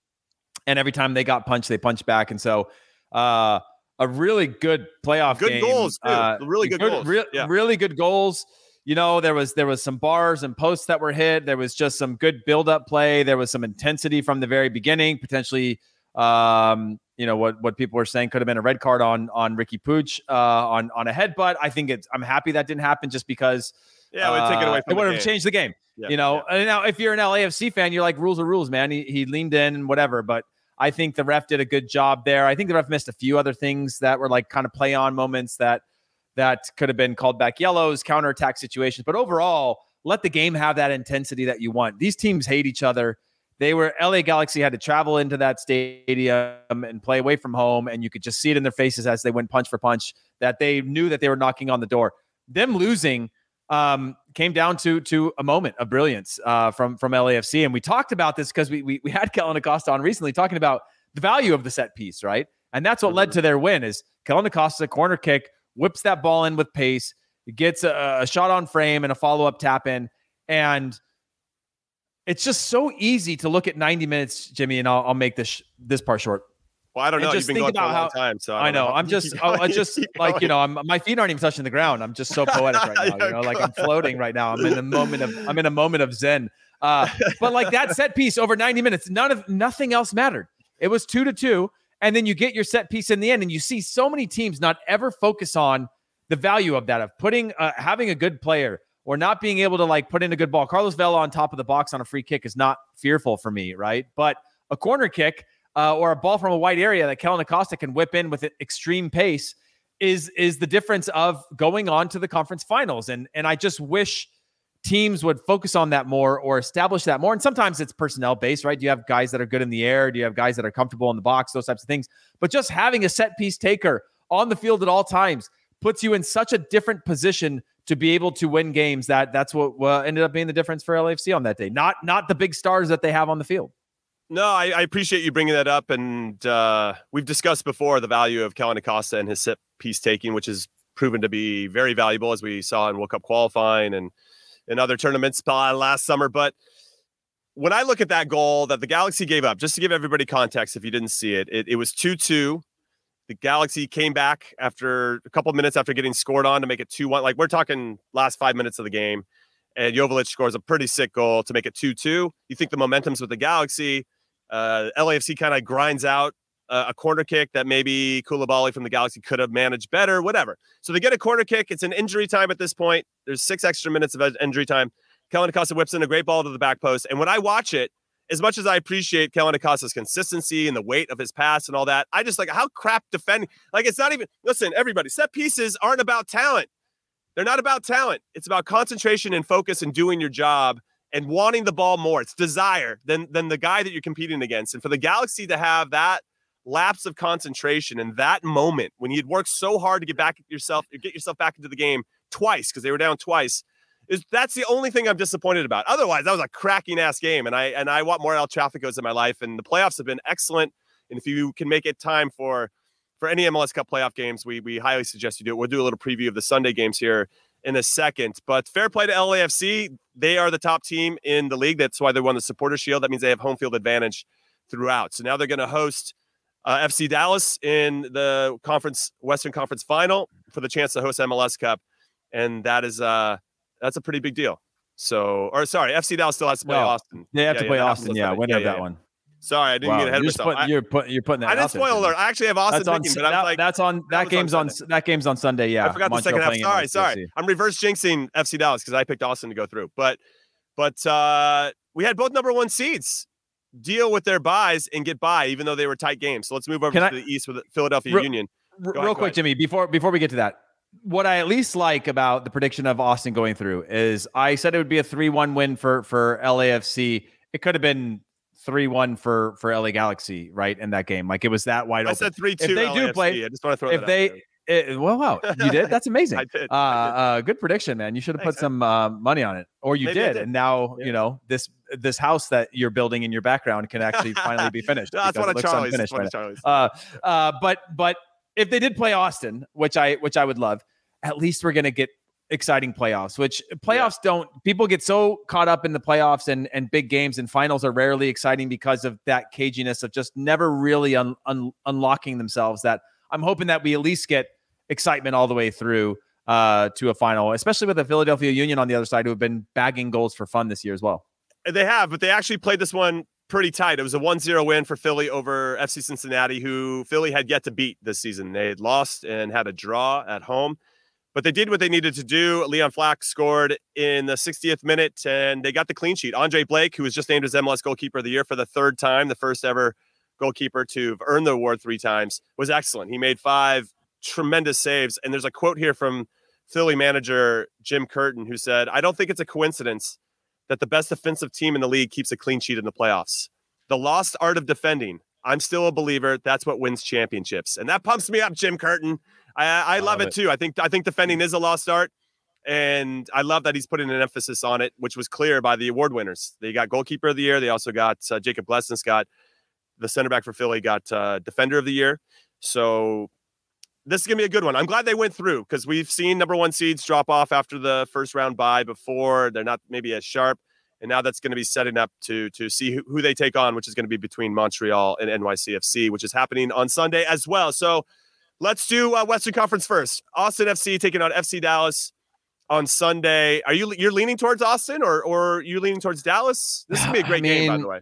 And every time they got punched, they punched back. And so uh, a really good playoff game. good game. goals, uh, really good, good goals, re- yeah. really good goals. You know, there was there was some bars and posts that were hit. There was just some good build up play. There was some intensity from the very beginning. Potentially, um, you know what what people were saying could have been a red card on on Riqui Puig uh, on on a headbutt. I think it's I'm happy that didn't happen just because yeah, it would take it away. Uh, it would have changed the game. Yeah, you know, yeah. now if you're an LAFC fan, you're like rules are rules, man. He he leaned in and whatever, but I think the ref did a good job there. I think the ref missed a few other things that were like kind of play on moments that that could have been called back yellows, counterattack situations. But overall, let the game have that intensity that you want. These teams hate each other they were LA Galaxy had to travel into that stadium and play away from home, and you could just see it in their faces as they went punch for punch that they knew that they were knocking on the door. Them losing um, came down to to a moment of brilliance uh, from from LAFC, and we talked about this because we, we we had Kellyn Acosta on recently talking about the value of the set piece, right? And that's what led to their win. Is Kellyn Acosta corner kick whips that ball in with pace, gets a, a shot on frame and a follow up tap in, and it's just so easy to look at 90 minutes, Jimmy, and I'll, I'll make this this part short. Well, I don't know. You've been going for a long how, time, so I, I know. know. I'm just, I just like you know, I'm, my feet aren't even touching the ground. I'm just so poetic right now. You know, like I'm floating right now. I'm in a moment of, I'm in a moment of zen. Uh, but like that set piece over 90 minutes, none of nothing else mattered. It was two to two, and then you get your set piece in the end, and you see so many teams not ever focus on the value of that of putting, uh, having a good player or not being able to like put in a good ball. Carlos Vela on top of the box on a free kick is not fearful for me, right? But a corner kick uh, or a ball from a wide area that Kellyn Acosta can whip in with extreme pace is is the difference of going on to the conference finals. And and I just wish teams would focus on that more or establish that more. And sometimes it's personnel based, right? Do you have guys that are good in the air? Do you have guys that are comfortable in the box? Those types of things. But just having a set piece taker on the field at all times puts you in such a different position to be able to win games. That that's what uh, ended up being the difference for LAFC on that day. Not not the big stars that they have on the field. No, I, I appreciate you bringing that up, and uh, we've discussed before the value of Kellyn Acosta and his set piece taking, which has proven to be very valuable, as we saw in World Cup qualifying and in other tournaments last summer. But when I look at that goal that the Galaxy gave up, just to give everybody context, if you didn't see it, it, it was 2 2 the Galaxy came back after a couple minutes after getting scored on to make it 2 1. Like we're talking last five minutes of the game. And Joveljic scores a pretty sick goal to make it 2 2. You think the momentum's with the Galaxy. Uh, LAFC kind of grinds out a corner kick that maybe Coulibaly from the Galaxy could have managed better, whatever. So they get a corner kick. It's an injury time at this point. There's six extra minutes of injury time. Kellyn Acosta whips in a great ball to the back post. And when I watch it, as much as I appreciate Kellyn Acosta's consistency and the weight of his pass and all that, I just like how crap defending. Like it's not even listen, everybody, set pieces aren't about talent. They're not about talent. It's about concentration and focus and doing your job and wanting the ball more. It's desire than than the guy that you're competing against. And for the Galaxy to have that lapse of concentration in that moment when you'd worked so hard to get back yourself, get yourself back into the game twice because they were down twice is that's the only thing I'm disappointed about. Otherwise, that was a cracking ass game, and I and I want more El Trafficos in my life. And the playoffs have been excellent. And if you can make it time for for any MLS Cup playoff games, we we highly suggest you do it. We'll do a little preview of the Sunday games here in a second. But fair play to LAFC. They are the top team in the league. That's why they won the Supporter Shield. That means they have home field advantage throughout. So now they're going to host uh, FC Dallas in the conference Western Conference Final for the chance to host MLS Cup, and that is uh that's a pretty big deal. So, or sorry, FC Dallas still has to play no, Austin. They have yeah, to play yeah, Austin. Yeah, winner yeah, of that one. Sorry, I didn't wow. get ahead of myself. You're, put, you're putting that. I didn't spoil alert. I actually have Austin that's picking, on, but that, like, that's on that, that game's on, on that game's on Sunday. Yeah, I forgot Montreal the second half. Sorry, sorry. I'm reverse jinxing FC Dallas because I picked Austin to go through. But but uh we had both number one seeds deal with their byes and get by, even though they were tight games. So let's move over Can to I, the East with Philadelphia Union. Go real ahead, quick, Jimmy, before before we get to that, what I at least like about the prediction of Austin going through is I said it would be a 3-1 win for for LAFC. It could have been 3-1 for for LA Galaxy, right? In that game. Like it was that wide I open. said 3-2 if they LAFC. do play I just want to throw if they it, well, wow, you did. That's amazing. I did. Uh, I did. Uh, good prediction, man. You should have put some uh, money on it, or you did, did, and now yeah. you know this this house that you're building in your background can actually finally be finished. no, that's one of Charlie's. One of Charlie's. Uh, uh, but but if they did play Austin, which I which I would love, at least we're going to get exciting playoffs which playoffs yeah. don't people get so caught up in the playoffs and and big games and finals are rarely exciting because of that caginess of just never really un, un, unlocking themselves that i'm hoping that we at least get excitement all the way through uh, to a final especially with the philadelphia union on the other side who have been bagging goals for fun this year as well they have but they actually played this one pretty tight. It was a 1-0 win for Philly over FC Cincinnati, who Philly had yet to beat this season. They had lost and had a draw at home. But they did what they needed to do. Leon Flach scored in the 60th minute and they got the clean sheet. Andre Blake, who was just named as MLS goalkeeper of the year for the third time, the first ever goalkeeper to earn the award three times, was excellent. He made five tremendous saves. And there's a quote here from Philly manager Jim Curtin who said, I don't think it's a coincidence that the best defensive team in the league keeps a clean sheet in the playoffs. The lost art of defending. I'm still a believer. That's what wins championships. And that pumps me up, Jim Curtin. I, I, I love, love it, it too. I think I think defending is a lost art, and I love that he's putting an emphasis on it, which was clear by the award winners. They got goalkeeper of the year. They also got uh, Jakob Glesnes got the center back for Philly got uh, defender of the year. So this is gonna be a good one. I'm glad they went through because we've seen number one seeds drop off after the first round bye before. They're not maybe as sharp, and now that's going to be setting up to to see who, who they take on, which is going to be between Montreal and NYCFC, which is happening on Sunday as well. So Let's do uh, Western Conference first. Austin FC taking on FC Dallas on Sunday. Are you you're leaning towards Austin or or you leaning towards Dallas? This would be a great I mean, game, by the way.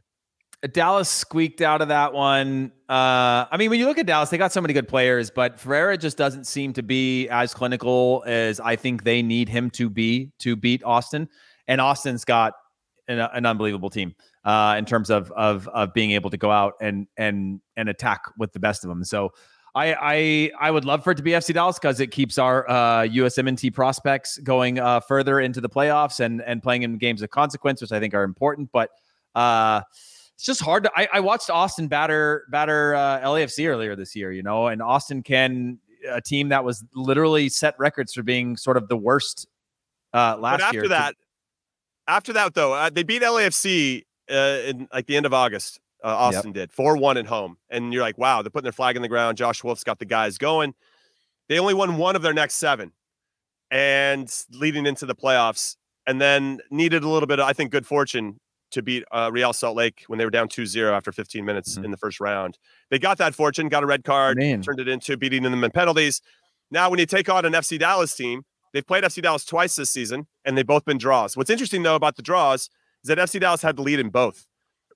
Dallas squeaked out of that one. Uh, I mean, when you look at Dallas, they got so many good players, but Ferreira just doesn't seem to be as clinical as I think they need him to be to beat Austin. And Austin's got an, an unbelievable team uh, in terms of of of being able to go out and and and attack with the best of them. So I I I would love for it to be FC Dallas because it keeps our uh, USMNT prospects going uh, further into the playoffs and and playing in games of consequence, which I think are important. But uh, it's just hard to. I, I watched Austin batter batter uh, LAFC earlier this year, you know, and Austin can a team that was literally set records for being sort of the worst uh, last but after year. that, after that though, uh, they beat LAFC uh, in like the end of August. Uh, Austin yep. did four one at home, and you're like, wow, they're putting their flag in the ground. Josh Wolff's got the guys going. They only won one of their next seven, and leading into the playoffs, and then needed a little bit of, I think, good fortune to beat uh, Real Salt Lake when they were down 2-0 after 15 minutes mm-hmm. in the first round. They got that fortune, got a red card, Man. turned it into beating them in penalties. Now, when you take on an FC Dallas team, they've played FC Dallas twice this season, and they've both been draws. What's interesting though about the draws is that FC Dallas had the lead in both.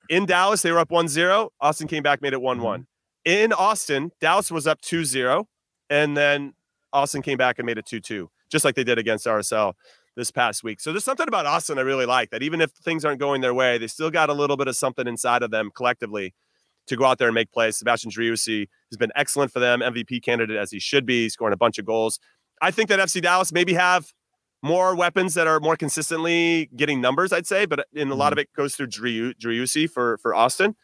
In Dallas, they were up 1-0. Austin came back, made it 1-1. Mm-hmm. In Austin, Dallas was up 2-0, and then Austin came back and made it 2-2, just like they did against RSL this past week. So there's something about Austin I really like that even if things aren't going their way, they still got a little bit of something inside of them collectively to go out there and make plays. Sebastian Driussi has been excellent for them, MVP candidate as he should be, scoring a bunch of goals. I think that FC Dallas maybe have more weapons that are more consistently getting numbers, I'd say, but in a lot of mm-hmm. it goes through Driussi for for Austin.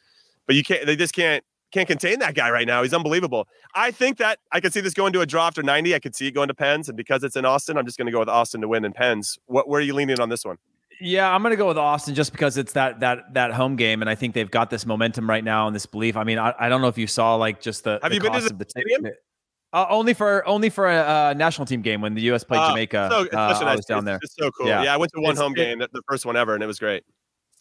But you can't they just can't can't contain that guy right now. He's unbelievable. I think that I could see this going to a draw after 90. I could see it going to Pens. And because it's in Austin, I'm just going to go with Austin to win in Pens. What, where are you leaning on this one? Yeah, I'm going to go with Austin just because it's that that that home game, and I think they've got this momentum right now and this belief. I mean, I, I don't know if you saw like just the have the you been to the, the stadium? Uh, only for only for a, a, national team game when the U.S. played uh, Jamaica. So, uh, I was down it's, there. It's so cool. Yeah, yeah I went to one it's, home game, the first one ever, and it was great.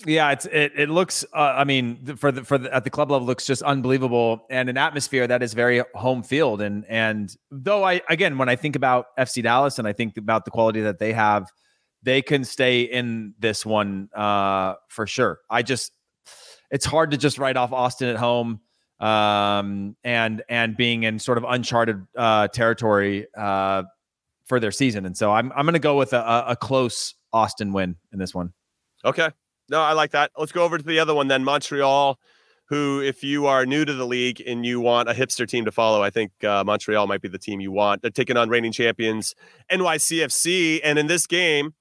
Yeah, it's it. It looks. Uh, I mean, for the for the, at the club level, looks just unbelievable, and an atmosphere that is very home field. And and though I again, when I think about FC Dallas and I think about the quality that they have, they can stay in this one uh, for sure. I just, it's hard to just write off Austin at home, um, and and being in sort of uncharted uh, territory uh, for their season. And so I'm I'm going to go with a, a close Austin win in this one. Okay. No, I like that. Let's go over to the other one then. Montreal, who, if you are new to the league and you want a hipster team to follow, I think uh, Montreal might be the team you want. They're taking on reigning champions NYCFC, and in this game,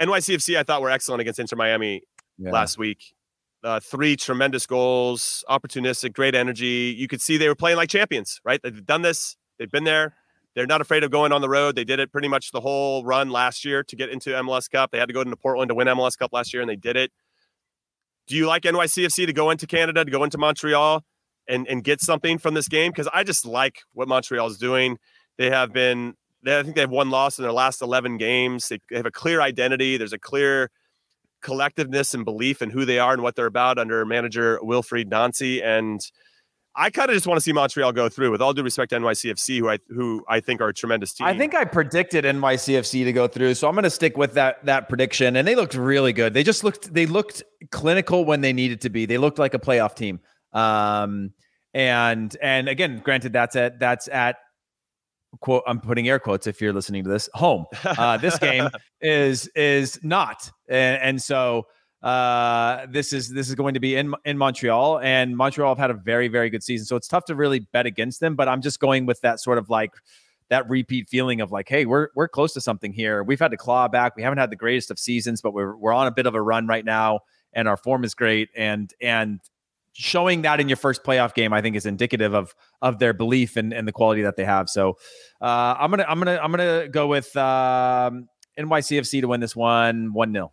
NYCFC I thought were excellent against Inter Miami yeah. last week. Uh, three tremendous goals, opportunistic, great energy. You could see they were playing like champions, right? They've done this. They've been there. They're not afraid of going on the road. They did it pretty much the whole run last year to get into MLS Cup. They had to go into Portland to win MLS Cup last year, and they did it. Do you like NYCFC to go into Canada, to go into Montreal, and and get something from this game? Because I just like what Montreal is doing. They have been. They, I think they have one loss in their last eleven games. They, they have a clear identity. There's a clear collectiveness and belief in who they are and what they're about under manager Wilfried Nancy and I kind of just want to see Montreal go through. With all due respect to NYCFC, who I who I think are a tremendous team. I think I predicted NYCFC to go through, so I'm going to stick with that that prediction. And they looked really good. They just looked they looked clinical when they needed to be. They looked like a playoff team. Um, and and again, granted, that's at that's at quote. I'm putting air quotes if you're listening to this home. Uh, this game is is not, and, and so uh, this is this is going to be in in Montreal, and Montreal have had a very very good season, so it's tough to really bet against them. But I'm just going with that sort of like that repeat feeling of like, hey, we're we're close to something here. We've had to claw back. We haven't had the greatest of seasons, but we're we're on a bit of a run right now, and our form is great. And and showing that in your first playoff game, I think, is indicative of of their belief and and the quality that they have. So uh, I'm gonna I'm gonna I'm gonna go with um, NYCFC to win this one one 0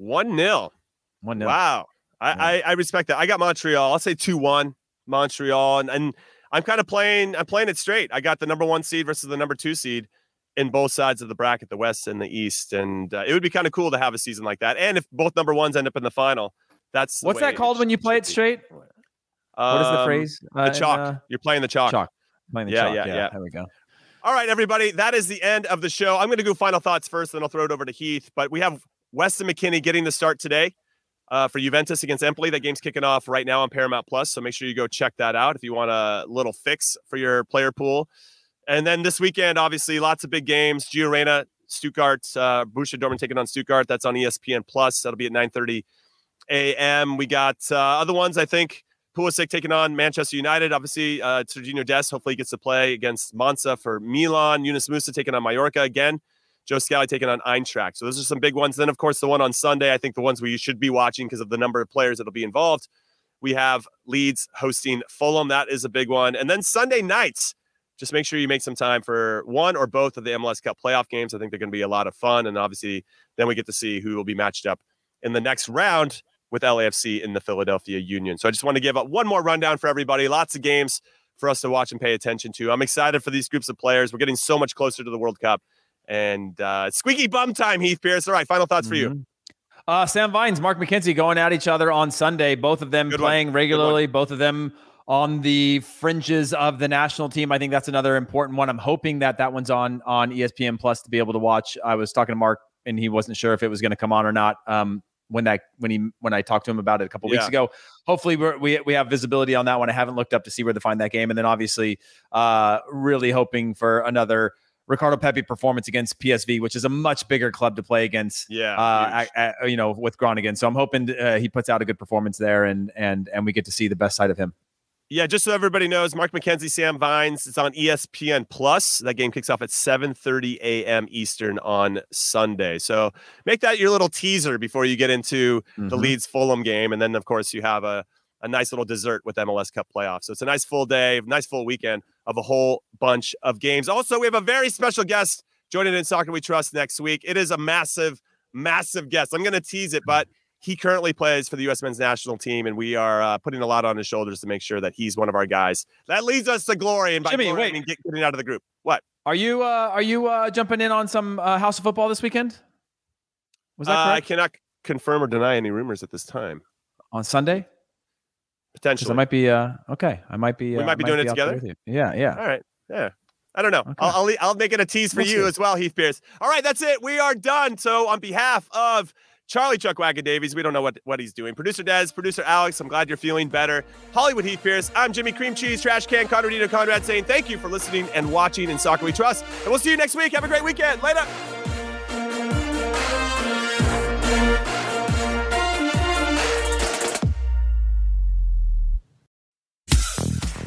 one 0 One 0 Wow. I, yeah. I, I respect that. I got Montreal. I'll say two one Montreal, and, and I'm kind of playing. I'm playing it straight. I got the number one seed versus the number two seed in both sides of the bracket, the West and the East, and uh, it would be kind of cool to have a season like that. And if both number ones end up in the final, that's what's that called when you play it straight. Um, what is the um, phrase? Uh, the chalk. Uh, You're playing the chalk. Chalk. Playing the yeah, chalk. Yeah, yeah, yeah. There we go. All right, everybody. That is the end of the show. I'm going to do final thoughts first, then I'll throw it over to Heath. But we have Weston McKennie getting the start today uh, for Juventus against Empoli. That game's kicking off right now on Paramount Plus, so make sure you go check that out if you want a little fix for your player pool. And then this weekend, obviously, lots of big games. Gio Reyna, Stuttgart, uh, Dortmund taking on Stuttgart. That's on ESPN Plus. That'll be at 9:30 a.m. We got uh, other ones. I think Pulisic taking on Manchester United. Obviously, uh, Sergiño Dest hopefully gets to play against Monza for Milan. Yunus Musah taking on Mallorca again. Joe Scally taking on Eintracht. So those are some big ones. Then, of course, the one on Sunday, I think the ones we should be watching because of the number of players that'll be involved. We have Leeds hosting Fulham. That is a big one. And then Sunday nights, just make sure you make some time for one or both of the MLS Cup playoff games. I think they're going to be a lot of fun. And obviously, then we get to see who will be matched up in the next round with LAFC in the Philadelphia Union. So I just want to give up one more rundown for everybody. Lots of games for us to watch and pay attention to. I'm excited for these groups of players. We're getting so much closer to the World Cup. And uh, squeaky bum time, Heath Pearce. All right, final thoughts mm-hmm. for you. Uh, Sam Vines, Mark McKenzie going at each other on Sunday. Both of them Good playing one. regularly. Both of them on the fringes of the national team. I think that's another important one. I'm hoping that that one's on on ESPN Plus to be able to watch. I was talking to Mark and he wasn't sure if it was going to come on or not. Um, when that when he when I talked to him about it a couple yeah. weeks ago. Hopefully we we have visibility on that one. I haven't looked up to see where to find that game, and then obviously, uh, really hoping for another Ricardo Pepi performance against PSV, which is a much bigger club to play against. Yeah, uh, at, at, you know, with Groningen. So I'm hoping uh, he puts out a good performance there, and and and we get to see the best side of him. Yeah, just so everybody knows, Mark McKenzie, Sam Vines. It's on ESPN Plus. That game kicks off at 7:30 a.m. Eastern on Sunday. So make that your little teaser before you get into mm-hmm. the Leeds Fulham game, and then of course you have a a nice little dessert with MLS Cup playoffs. So it's a nice full day, nice full weekend of a whole bunch of games. Also, we have a very special guest joining in Soccer We Trust next week. It is a massive, massive guest. I'm going to tease it, but he currently plays for the U.S. men's national team, and we are uh, putting a lot on his shoulders to make sure that he's one of our guys. That leads us to glory, and by Jimmy, glory, wait. I mean get, getting out of the group. What are you? Uh, are you uh, jumping in on some uh, House of Football this weekend? Was that uh, I cannot confirm or deny any rumors at this time. On Sunday, potentially, I might be. Uh, okay, I might be. we might be doing be it together. Yeah, yeah. All right. Yeah. I don't know. Okay. I'll, I'll, I'll make it a tease for you as well, Heath Pearce. All right, that's it. We are done. So on behalf of Charlie Chuck Wagon Davies. We don't know what, what he's doing. Producer Des, producer Alex, I'm glad you're feeling better. Hollywood Heath Pearce. I'm Jimmy Cream Cheese, Trash Can, Conradino Conrad saying thank you for listening and watching in Soccer We Trust. And we'll see you next week. Have a great weekend. Later.